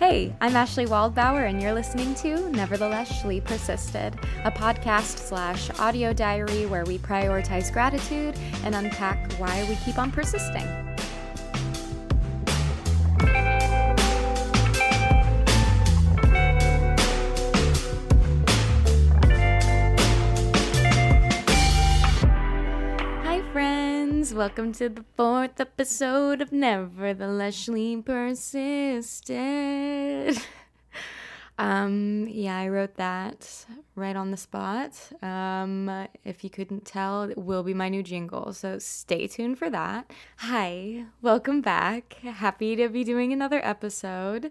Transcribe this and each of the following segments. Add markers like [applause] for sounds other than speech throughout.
Hey, I'm Ashlee Waldbauer, and you're listening to Nevertheless Shlee Persisted, a podcast slash audio diary where we prioritize gratitude and unpack why we keep on persisting. Welcome to the fourth episode of Nevertheless Persisted. [laughs] Um, yeah, I wrote that right on the spot. Um, if you couldn't tell, it will be my new jingle, so stay tuned for that. Hi, welcome back. Happy to be doing another episode.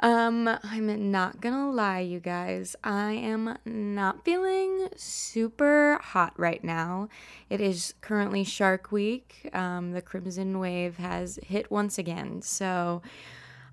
Um, I'm not gonna lie, you guys, I am not feeling super hot right now. It is currently Shark Week. Um, the Crimson Wave has hit once again, so.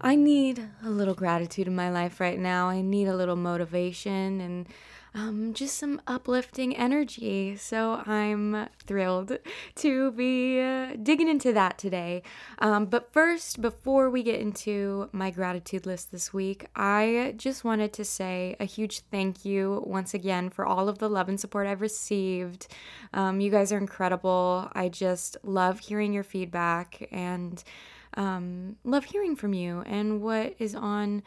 I need a little gratitude in my life right now. I need a little motivation and um, just some uplifting energy. So I'm thrilled to be uh, digging into that today. Um, but first, before we get into my gratitude list this week, I just wanted to say a huge thank you once again for all of the love and support I've received. Um, you guys are incredible. I just love hearing your feedback and um, love hearing from you and what is on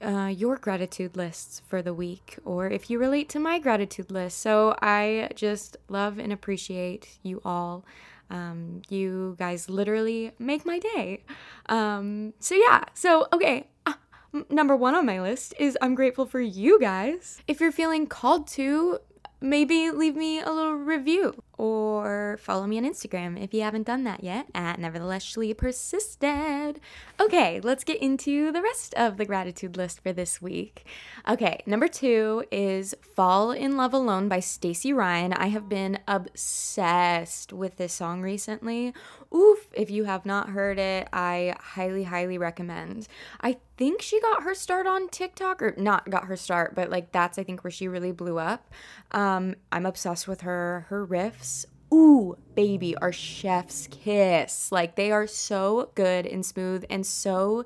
uh, your gratitude lists for the week, or if you relate to my gratitude list. So I just love and appreciate you all. Um, you guys literally make my day. Um, so yeah, so okay. Uh, number one on my list is I'm grateful for you guys. If you're feeling called to, maybe leave me a little review or follow me on Instagram if you haven't done that yet at Nevertheless Shlee Persisted. Okay, let's get into the rest of the gratitude list for this week. Okay, number two is Fall in Love Alone by Stacey Ryan. I have been obsessed with this song recently. Oof, if you have not heard it, I highly, highly recommend. I think she got her start on TikTok, or not got her start, but like that's, I think, where she really blew up. Um, I'm obsessed with her. Her riffs, ooh, baby, are chef's kiss. Like they are so good and smooth and so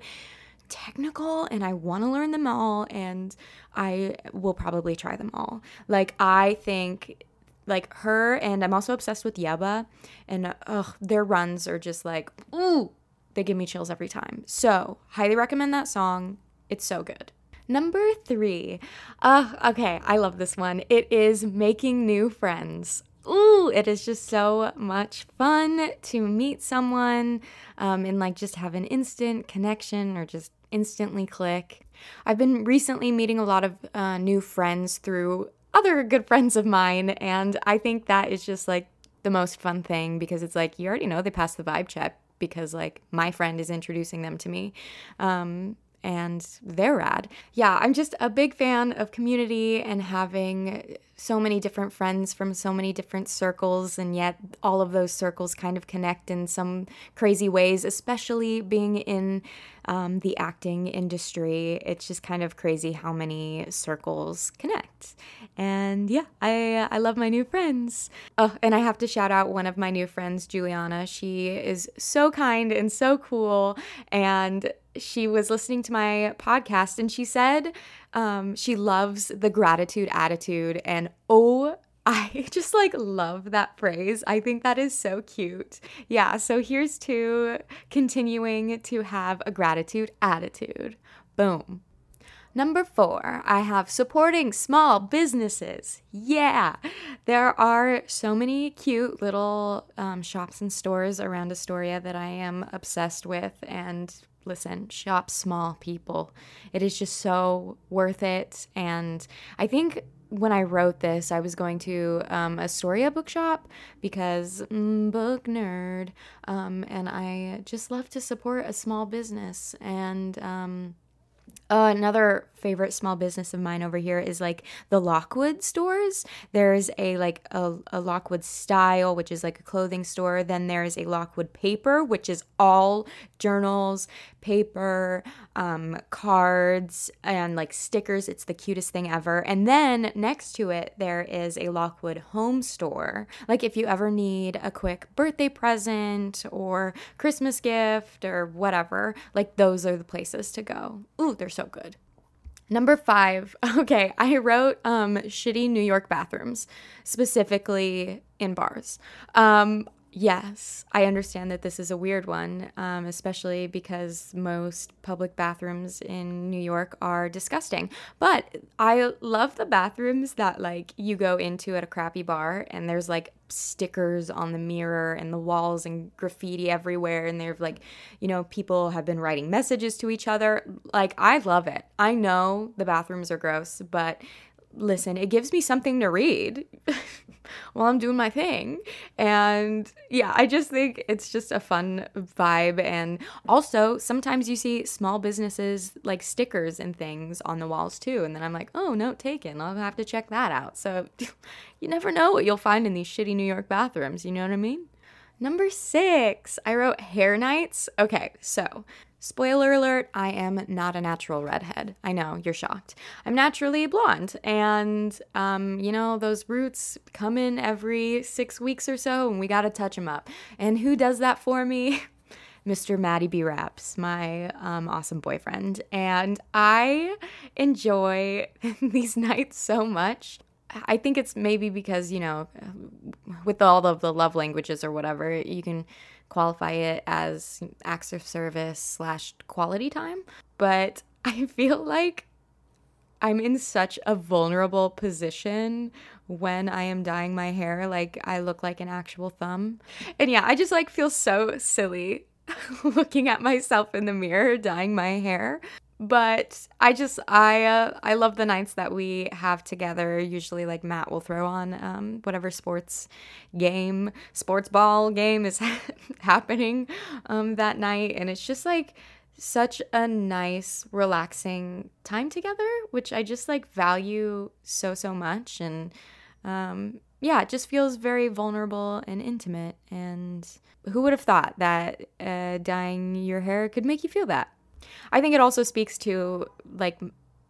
technical and I want to learn them all and I will probably try them all. Like I think like her and I'm also obsessed with Yebba and ugh, their runs are just like ooh, they give me chills every time. So, highly recommend that song. It's so good. Number three. Uh, okay, I love this one. It is Making New Friends. Ooh, it is just so much fun to meet someone um, and like just have an instant connection or just instantly click. I've been recently meeting a lot of uh, new friends through other good friends of mine, and I think that is just like the most fun thing because it's like you already know they passed the vibe check because like my friend is introducing them to me. Um, and they're rad. Yeah, I'm just a big fan of community and having so many different friends from so many different circles, and yet all of those circles kind of connect in some crazy ways, especially being in um, the acting industry. It's just kind of crazy how many circles connect. And yeah, I, I love my new friends. Oh, and I have to shout out one of my new friends, Juliana. She is so kind and so cool. And she was listening to my podcast and she said um, she loves the gratitude attitude. And oh, I [laughs] just like love that phrase. I think that is so cute. Yeah, so here's to continuing to have a gratitude attitude. Boom. Number four, I have supporting small businesses. Yeah, there are so many cute little um, shops and stores around Astoria that I am obsessed with, and listen, shop small people. It is just so worth it. And I think when I wrote this, I was going to um, Astoria bookshop because mm, book nerd. Um, and I just love to support a small business. And um, uh, another favorite small business of mine over here is like the Lockwood stores. There's a like a, a Lockwood style, which is like a clothing store. Then there's a Lockwood paper, which is all journals, paper, um, cards, and like stickers. It's the cutest thing ever. And then next to it, there is a Lockwood home store. Like if you ever need a quick birthday present or Christmas gift or whatever, like those are the places to go. Ooh, they're so so good. Number five, [laughs] okay, I wrote um, shitty New York bathrooms, specifically in bars. Um, Yes, I understand that this is a weird one, um, especially because most public bathrooms in New York are disgusting. But I love the bathrooms that like you go into at a crappy bar and there's like stickers on the mirror and the walls and graffiti everywhere and they're like, you know, people have been writing messages to each other. Like I love it. I know the bathrooms are gross, but listen, it gives me something to read. [laughs] while I'm doing my thing. And yeah, I just think it's just a fun vibe. And also, sometimes you see small businesses like stickers and things on the walls too. And then I'm like, oh, note taken. I'll have to check that out. So [laughs] you never know what you'll find in these shitty New York bathrooms. You know what I mean? Number six, I wrote hair nights. Okay, so Spoiler alert, I am not a natural redhead. I know, you're shocked. I'm naturally blonde, and, um, you know, those roots come in every six weeks or so, and we gotta touch them up. And who does that for me? [laughs] Mr. Matty B. Raps, my um, awesome boyfriend. And I enjoy [laughs] these nights so much. I think it's maybe because, you know, with all of the love languages or whatever, you can qualify it as acts of service slash quality time. But [laughs] I feel like I'm in such a vulnerable position when I am dyeing my hair. Like I look like an actual thumb. And yeah, I just like feel so silly [laughs] looking at myself in the mirror dyeing my hair but I just I uh, I love the nights that we have together. Usually, like Matt will throw on um, whatever sports game, sports ball game is [laughs] happening um, that night, and it's just like such a nice, relaxing time together, which I just like value so so much, and um, yeah, it just feels very vulnerable and intimate. And who would have thought that uh, dyeing your hair could make you feel that? I think it also speaks to like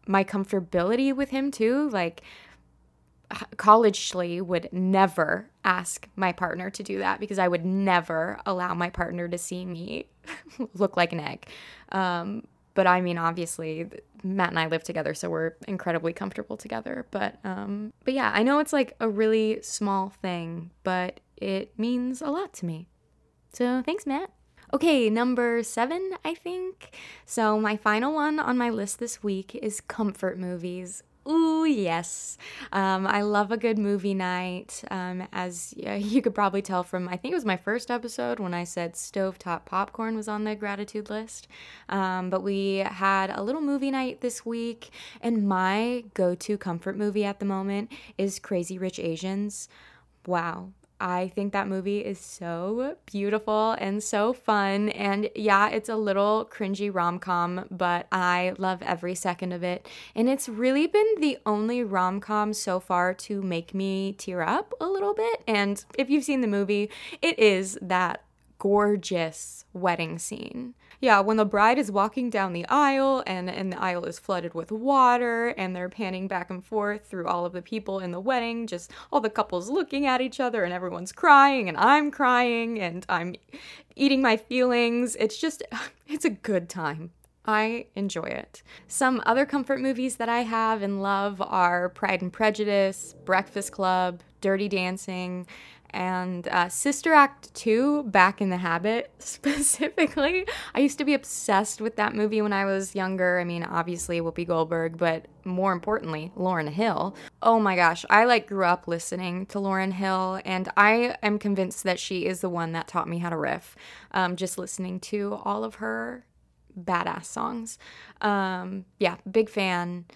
my comfortability with him too. Like college would never ask my partner to do that because I would never allow my partner to see me [laughs] look like an egg. Um, but I mean, obviously, Matt and I live together, so we're incredibly comfortable together. But um, but yeah, I know it's like a really small thing, but it means a lot to me. So thanks, Matt. Okay, number seven, I think. So, my final one on my list this week is comfort movies. Ooh, yes. Um, I love a good movie night. Um, as uh, you could probably tell from, I think it was my first episode when I said stovetop popcorn was on the gratitude list. Um, but we had a little movie night this week, and my go to comfort movie at the moment is Crazy Rich Asians. Wow, I think that movie is so beautiful and so fun. And yeah, it's a little cringy rom com, but I love every second of it. And it's really been the only rom com so far to make me tear up a little bit. And if you've seen the movie, it is that gorgeous wedding scene yeah, when the bride is walking down the aisle and, and the aisle is flooded with water and they're panning back and forth through all of the people in the wedding, just all the couples looking at each other and everyone's crying and I'm crying and I'm eating my feelings. It's just, [laughs] it's a good time. I enjoy it. Some other comfort movies that I have and love are Pride and Prejudice, Breakfast Club, Dirty Dancing, and uh, Sister Act 2, Back in the Habit [laughs] specifically. I used to be obsessed with that movie when I was younger. I mean, obviously Whoopi Goldberg, but more importantly, Lauryn Hill. Oh my gosh, I like grew up listening to Lauryn Hill, and I am convinced that she is the one that taught me how to riff. Um, just listening to all of her badass songs. Um, yeah, big fan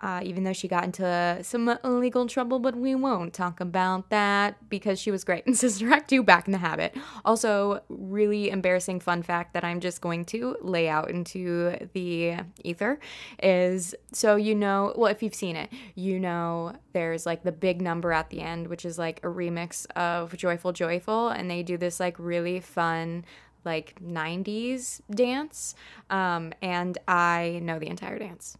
uh, even though she got into some legal trouble, but we won't talk about that because she was great in [laughs] Sister Act 2 Back in the Habit. Also, really embarrassing fun fact that I'm just going to lay out into the ether is so you know, well, if you've seen it, you know there's like the big number at the end, which is like a remix of Joyful Joyful, and they do this like really fun like 90s dance um, and i know the entire dance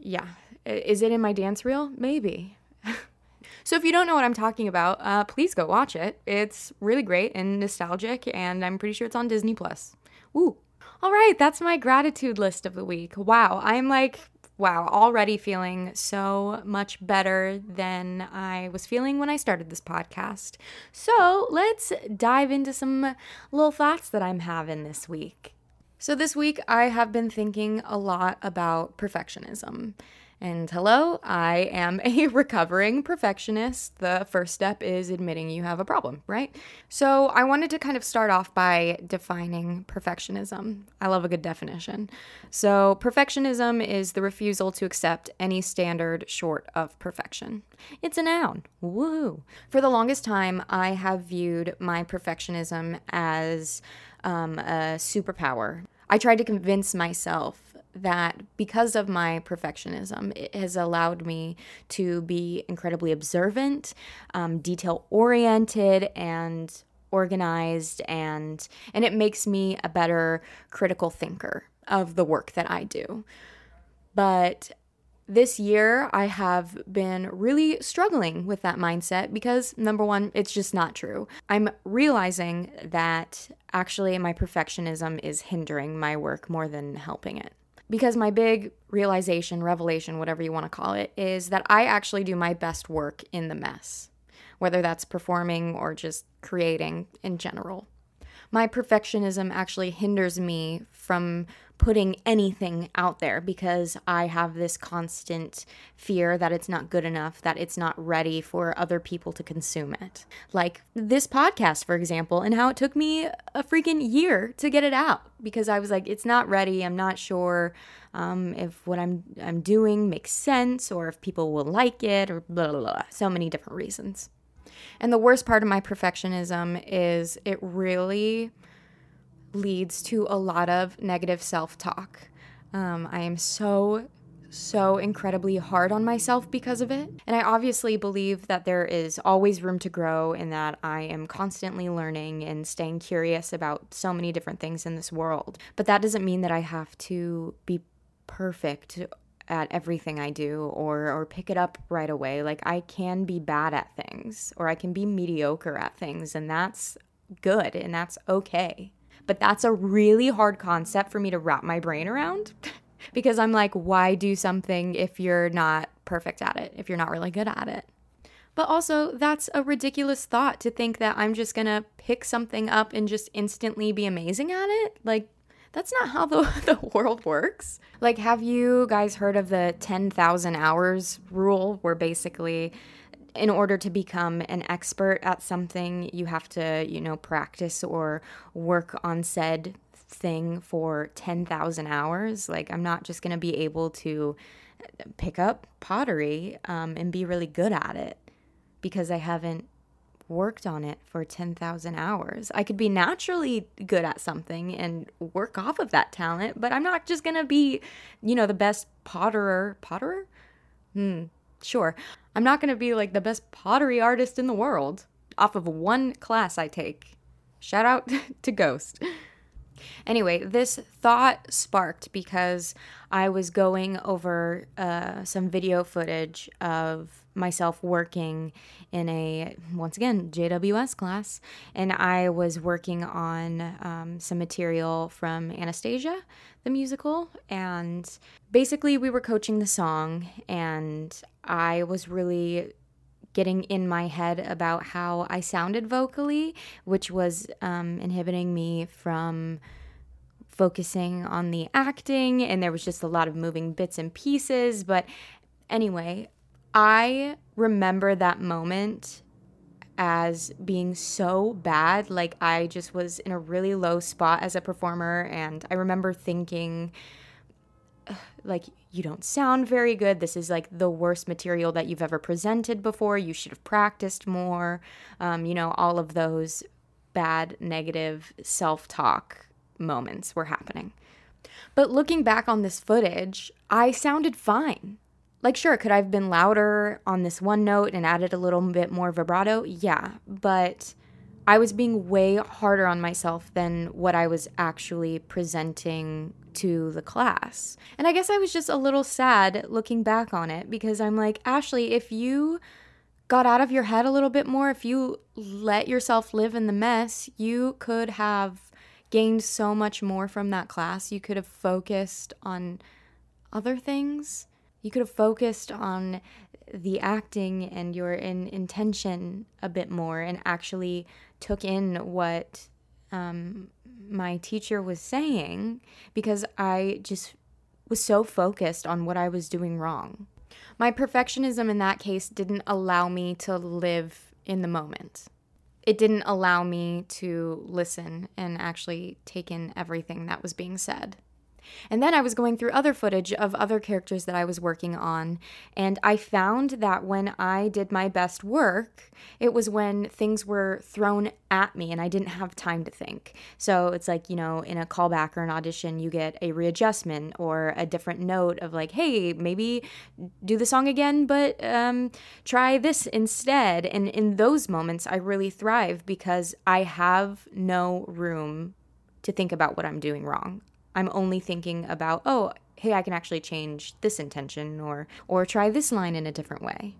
yeah is it in my dance reel? Maybe. [laughs] so if you don't know what I'm talking about, uh, please go watch it. It's really great and nostalgic, and I'm pretty sure it's on Disney Plus. Woo. All right, that's my gratitude list of the week. Wow, I'm like, wow, already feeling so much better than I was feeling when I started this podcast. So let's dive into some little thoughts that I'm having this week. So, this week I have been thinking a lot about perfectionism. And hello, I am [laughs] a recovering perfectionist. The first step is admitting you have a problem, right? So, I wanted to kind of start off by defining perfectionism. I love a good definition. So, perfectionism is the refusal to accept any standard short of perfection. It's a noun. Woohoo. For the longest time, I have viewed my perfectionism as um, a superpower. I tried to convince myself that because of my perfectionism, it has allowed me to be incredibly observant, um, detail oriented, and organized and and it makes me a better critical thinker of the work that I do. But this year I have been really struggling with that mindset because number 1 it's just not true. I'm realizing that actually my perfectionism is hindering my work more than helping it because my big realization, revelation, whatever you want to call it, is that I actually do my best work in the mess, whether that's performing or just creating in general. My perfectionism actually hinders me from putting anything out there because I have this constant fear that it's not good enough, that it's not ready for other people to consume it. Like this podcast, for example, and how it took me a freaking year to get it out because I was like, it's not ready. I'm not sure um, if what I'm I'm doing makes sense or if people will like it or blah blah blah. So many different reasons. And the worst part of my perfectionism is it really leads to a lot of negative self talk. Um, I am so, so incredibly hard on myself because of it. And I obviously believe that there is always room to grow and that I am constantly learning and staying curious about so many different things in this world. But that doesn't mean that I have to be perfect at everything I do or or pick it up right away. Like I can be bad at things or I can be mediocre at things and that's good and that's okay. But that's a really hard concept for me to wrap my brain around [laughs] because I'm like, why do something if you're not perfect at it, if you're not really good at it? But also, that's a ridiculous thought to think that I'm just gonna pick something up and just instantly be amazing at it. Like, that's not how [laughs] the, the world works. Like, have you guys heard of the 10,000 hours rule, where basically in order to become an expert at something, you have to, you know, practice or work on said thing for 10,000 hours. Like, I'm not just going to be able to pick up pottery um, and be really good at it because I haven't worked on it for 10,000 hours. I could be naturally good at something and work off of that talent, but I'm not just going to be, you know, the best potterer. Potterer? Hmm, sure. I'm not going to be like the best pottery artist in the world off of one class I take. Shout out [laughs] to Ghost. Anyway, this thought sparked because I was going over uh, some video footage of myself working in a, once again, JWS class, and I was working on um, some material from Anastasia, the musical, and basically we were coaching the song, and I was really getting in my head about how I sounded vocally, which was um, inhibiting me from focusing on the acting, and there was just a lot of moving bits and pieces. But anyway, I remember that moment as being so bad. Like, I just was in a really low spot as a performer, and I remember thinking, like, you don't sound very good. This is like the worst material that you've ever presented before. You should have practiced more. Um, you know, all of those bad, negative self talk moments were happening. But looking back on this footage, I sounded fine. Like, sure, could I have been louder on this one note and added a little bit more vibrato? Yeah, but I was being way harder on myself than what I was actually presenting to the class. And I guess I was just a little sad looking back on it because I'm like, Ashlee, if you got out of your head a little bit more, if you let yourself live in the mess, you could have gained so much more from that class. You could have focused on other things. You could have focused on the acting and your in, intention a bit more and actually took in what um, my teacher was saying because I just was so focused on what I was doing wrong. My perfectionism in that case didn't allow me to live in the moment. It didn't allow me to listen and actually take in everything that was being said. And then I was going through other footage of other characters that I was working on, and I found that when I did my best work, it was when things were thrown at me and I didn't have time to think. So it's like, you know, in a callback or an audition, you get a readjustment or a different note of like, hey, maybe do the song again, but um, try this instead. And in those moments, I really thrive because I have no room to think about what I'm doing wrong. I'm only thinking about, oh, hey, I can actually change this intention or or try this line in a different way.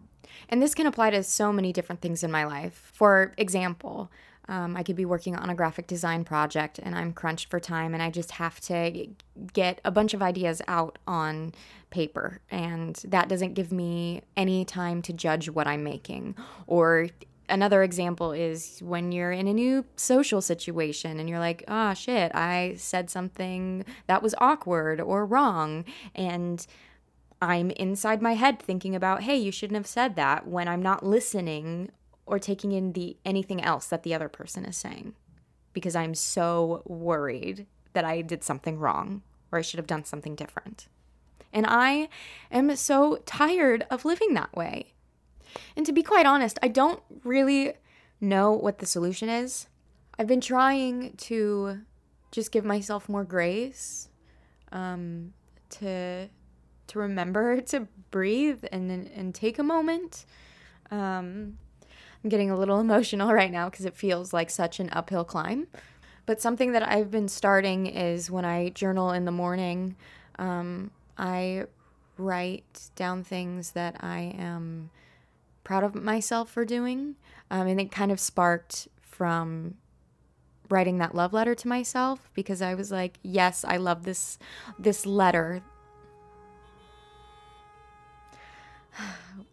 And this can apply to so many different things in my life. For example, um, I could be working on a graphic design project and I'm crunched for time and I just have to get a bunch of ideas out on paper. And that doesn't give me any time to judge what I'm making or another example is when you're in a new social situation and you're like, oh shit, I said something that was awkward or wrong. And I'm inside my head thinking about, hey, you shouldn't have said that when I'm not listening or taking in the anything else that the other person is saying because I'm so worried that I did something wrong or I should have done something different. And I am so tired of living that way. And to be quite honest, I don't really know what the solution is. I've been trying to just give myself more grace, um, to to remember [laughs] to breathe and and take a moment. Um, I'm getting a little [laughs] emotional right now because it feels like such an uphill climb. But something that I've been starting is when I journal in the morning, um, I write down things that I am proud of myself for doing. Um, and it kind of sparked from writing that love letter to myself because I was like, yes, I love this this letter. [sighs]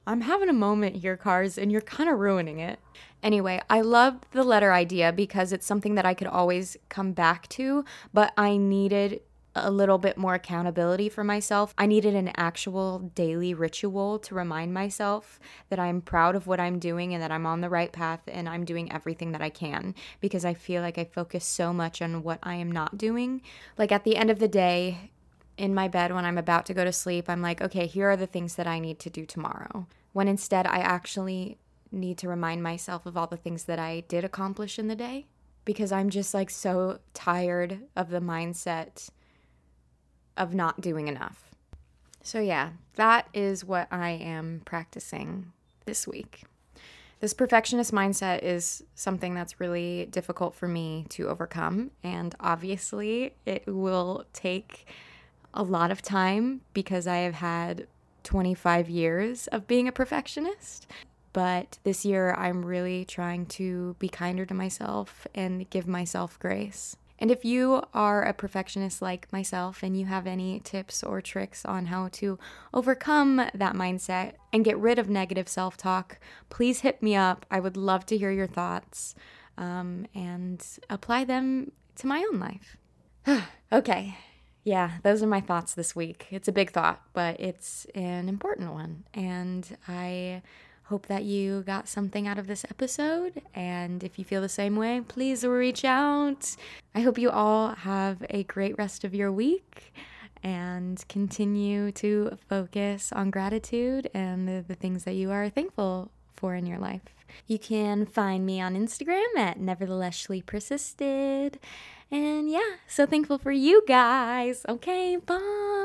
I'm having a moment here, Cars, and you're kind of ruining it. Anyway, I loved the letter idea because it's something that I could always come back to, but I needed a little bit more accountability for myself. I needed an actual daily ritual to remind myself that I'm proud of what I'm doing and that I'm on the right path and I'm doing everything that I can because I feel like I focus so much on what I am not doing. Like at the end of the day, in my bed when I'm about to go to sleep, I'm like, okay, here are the things that I need to do tomorrow. When instead, I actually need to remind myself of all the things that I did accomplish in the day because I'm just like so tired of the mindset of not doing enough. So, yeah, that is what I am practicing this week. This perfectionist mindset is something that's really difficult for me to overcome. And obviously, it will take a lot of time because I have had 25 years of being a perfectionist. But this year, I'm really trying to be kinder to myself and give myself grace. And if you are a perfectionist like myself and you have any tips or tricks on how to overcome that mindset and get rid of negative self talk, please hit me up. I would love to hear your thoughts um, and apply them to my own life. [sighs] okay. Yeah, those are my thoughts this week. It's a big thought, but it's an important one. And I Hope that you got something out of this episode. And if you feel the same way, please reach out. I hope you all have a great rest of your week and continue to focus on gratitude and the, the things that you are thankful for in your life. You can find me on Instagram at nevertheless shlee persisted. And yeah, so thankful for you guys. Okay, bye.